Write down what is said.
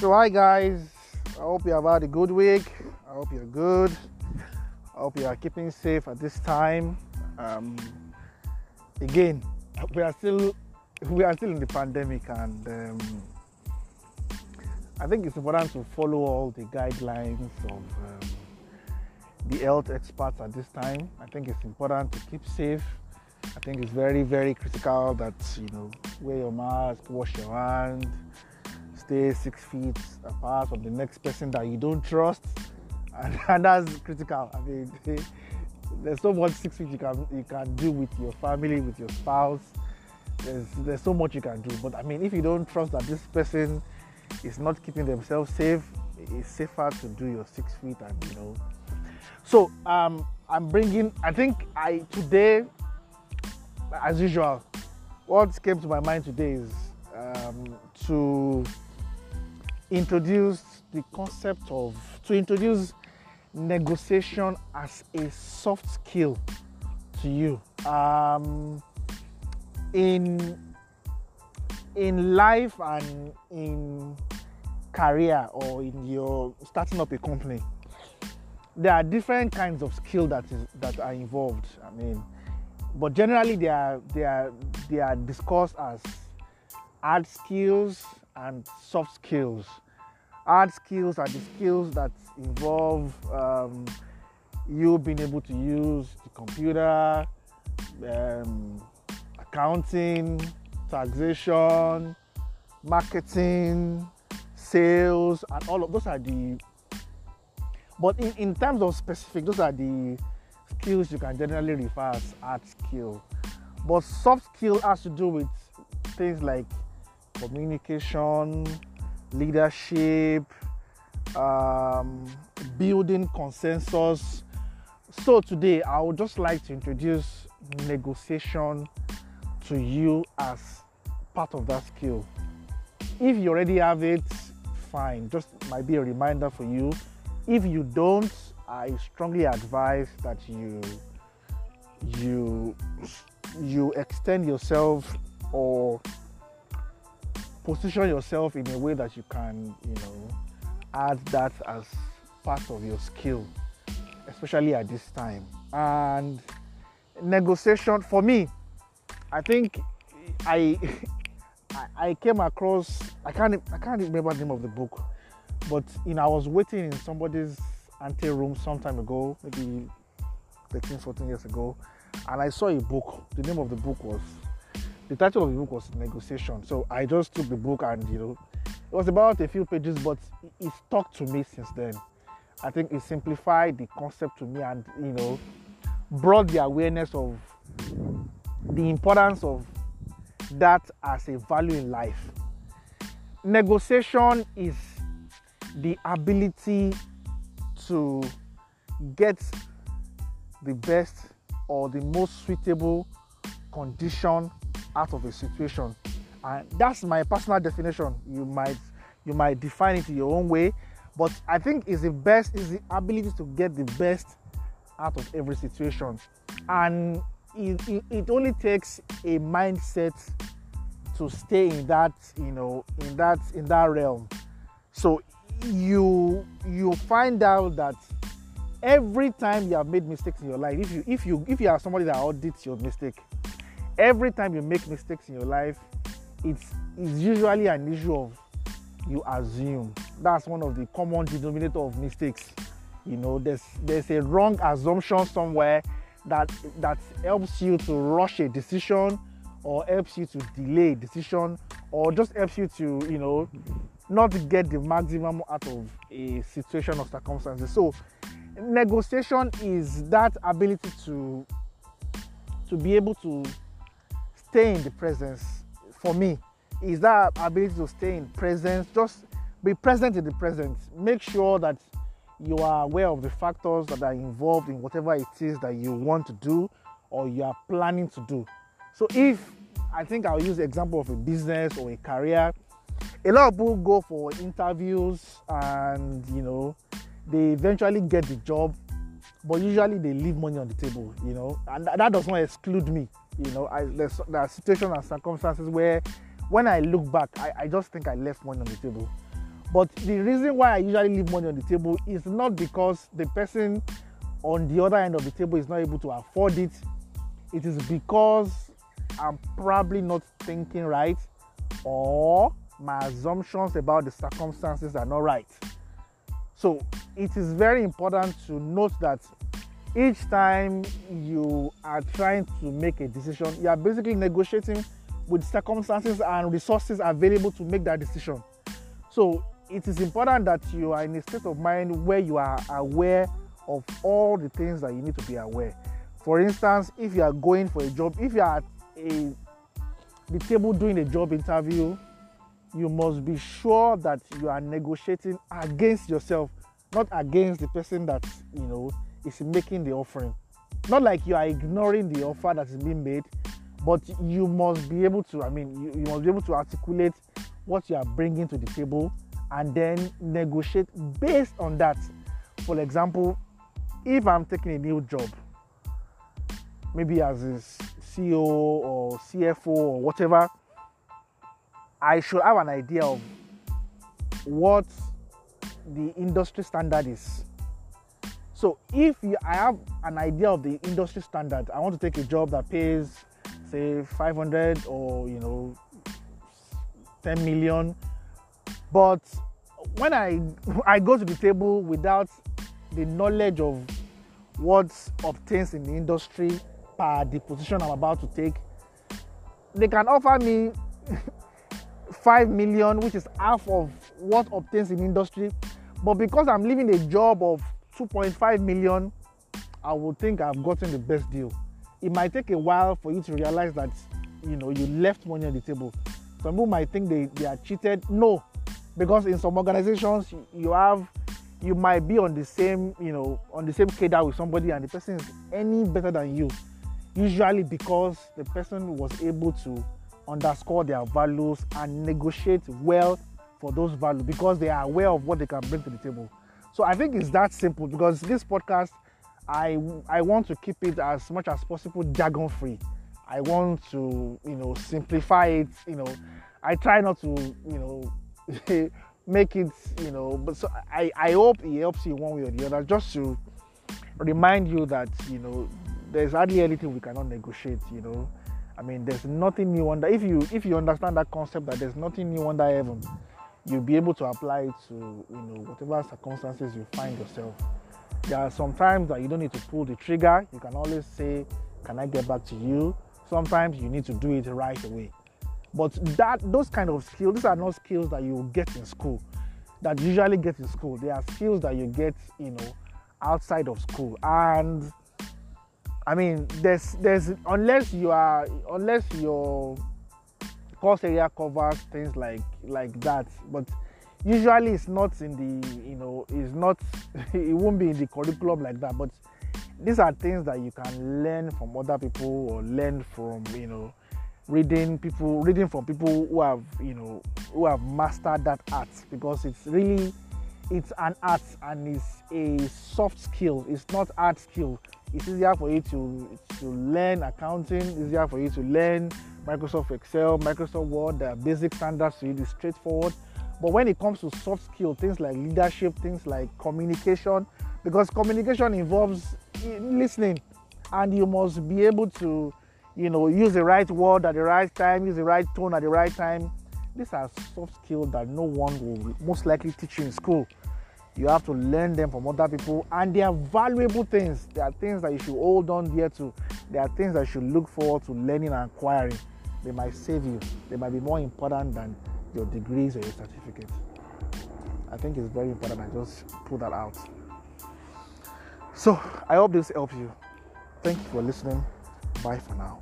So, hi guys. I hope you have had a good week. I hope you're good. I hope you are keeping safe at this time. Um, again, we are still we are still in the pandemic, and um, I think it's important to follow all the guidelines of um, the health experts at this time. I think it's important to keep safe. I think it's very very critical that you know wear your mask, wash your hands stay six feet apart from the next person that you don't trust, and, and that's critical. I mean, there's so much six feet you can you can do with your family, with your spouse. There's there's so much you can do, but I mean, if you don't trust that this person is not keeping themselves safe, it's safer to do your six feet and you know. So um, I'm bringing. I think I today, as usual, what came to my mind today is um, to introduce the concept of to introduce negotiation as a soft skill to you. Um, in in life and in career or in your starting up a company there are different kinds of skill that is that are involved i mean. But generally they are they are they are discussed as hard skills and soft skills. Hard skills are the skills that involve um, you being able to use the computer, um, accounting, taxation, marketing, sales, and all of those are the. But in, in terms of specific, those are the skills you can generally refer as hard skill. But soft skill has to do with things like communication, leadership, um, building consensus. So, today I would just like to introduce negotiation to you as part of that skill. If you already have it, fine, just might be a reminder for you. If you don't, I strongly advise that you you you extend yourself or position yourself in a way that you can, you know, add that as part of your skill, especially at this time. And negotiation for me, I think I I came across I can't I can't remember the name of the book, but you know I was waiting in somebody's ante room some time ago, maybe 13, 14 years ago, and I saw a book. The name of the book was the title of the book was Negotiation. So I just took the book and you know it was about a few pages, but it stuck to me since then. I think it simplified the concept to me and you know brought the awareness of the importance of that as a value in life. Negotiation is the ability to get the best or the most suitable condition out of a situation. And that's my personal definition. You might you might define it your own way but i think is the best is the ability to get the best out of every situation. And it, it, it only takes a mindset to stay in that you know in that in that realm. So you you find out that every time you have made mistakes in your life if you if you if you are somebody that audits your mistake every time you make mistakes in your life it's, it's usually an issue of you assume. That's one of the common denominator of mistakes. You know there's there's a wrong assumption somewhere that that helps you to rush a decision or helps you to delay a decision or just helps you to you know not get the maximum out of a situation or circumstances. So negotiation is that ability to to be able to stay in the presence for me. Is that ability to stay in presence just be present in the present make sure that you are aware of the factors that are involved in whatever it is that you want to do or you are planning to do. So if i think i'll use the example of a business or a career a lot of people go for interviews and you know they eventually get the job but usually they leave money on the table you know and that does not exclude me you know, I, there's, there are situations and circumstances where when I look back, I, I just think I left money on the table. But the reason why I usually leave money on the table is not because the person on the other end of the table is not able to afford it. It is because I'm probably not thinking right or my assumptions about the circumstances are not right. So it is very important to note that each time you are trying to make a decision, you are basically negotiating with circumstances and resources available to make that decision. So it is important that you are in a state of mind where you are aware of all the things that you need to be aware. For instance, if you are going for a job, if you are at a the table doing a job interview, you must be sure that you are negotiating against yourself, not against the person that you know is making the offering. Not like you are ignoring the offer that is being made, but you must be able to, I mean, you, you must be able to articulate what you are bringing to the table and then negotiate based on that. For example, if I'm taking a new job, maybe as a CEO or CFO or whatever, I should have an idea of what the industry standard is. So if you, I have an idea of the industry standard, I want to take a job that pays, say, 500 or you know, 10 million. But when I I go to the table without the knowledge of what obtains in the industry per the position I'm about to take, they can offer me 5 million, which is half of what obtains in industry. But because I'm leaving a job of 2.5 million, I would think I've gotten the best deal. It might take a while for you to realize that you know you left money on the table. Some people might think they, they are cheated. No, because in some organizations you have you might be on the same you know on the same cadre with somebody and the person is any better than you usually because the person was able to underscore their values and negotiate well for those values because they are aware of what they can bring to the table so i think it's that simple because this podcast i i want to keep it as much as possible jargon free i want to you know simplify it you know i try not to you know make it, you know. But so I, I hope it helps you one way or the other, just to remind you that you know there's hardly anything we cannot negotiate. You know, I mean, there's nothing new under. If you if you understand that concept that there's nothing new under heaven, you'll be able to apply it to you know whatever circumstances you find yourself. There are some times that you don't need to pull the trigger. You can always say, "Can I get back to you?" Sometimes you need to do it right away. But that those kind of skills, these are not skills that you get in school, that usually get in school. They are skills that you get, you know, outside of school. And I mean, there's there's unless you are unless your course area covers things like like that, but usually it's not in the you know it's not it won't be in the curriculum like that. But these are things that you can learn from other people or learn from you know reading people reading from people who have you know who have mastered that art. Because it's really it's an art and it's a soft skill. It's not art skill it's easier for you to to learn accounting easier for you to learn microsoft excel microsoft word the basic standards to it is straightforward but when it comes to soft skill things like leadership things like communication because communication involves eh, listening and you must be able to you know, use the right word at the right time, use the right tone at the right time. These are soft skills that no one will most likely teach you in school. You have to learn them from other people, and they are valuable things. They are things that you should hold on dear to. They are things that you should look forward to learning and acquiring. They might save you. They might be more important than your degrees or your certificates. I think it's very important. I just put that out. So I hope this helps you. Thank you for listening. Bye for now.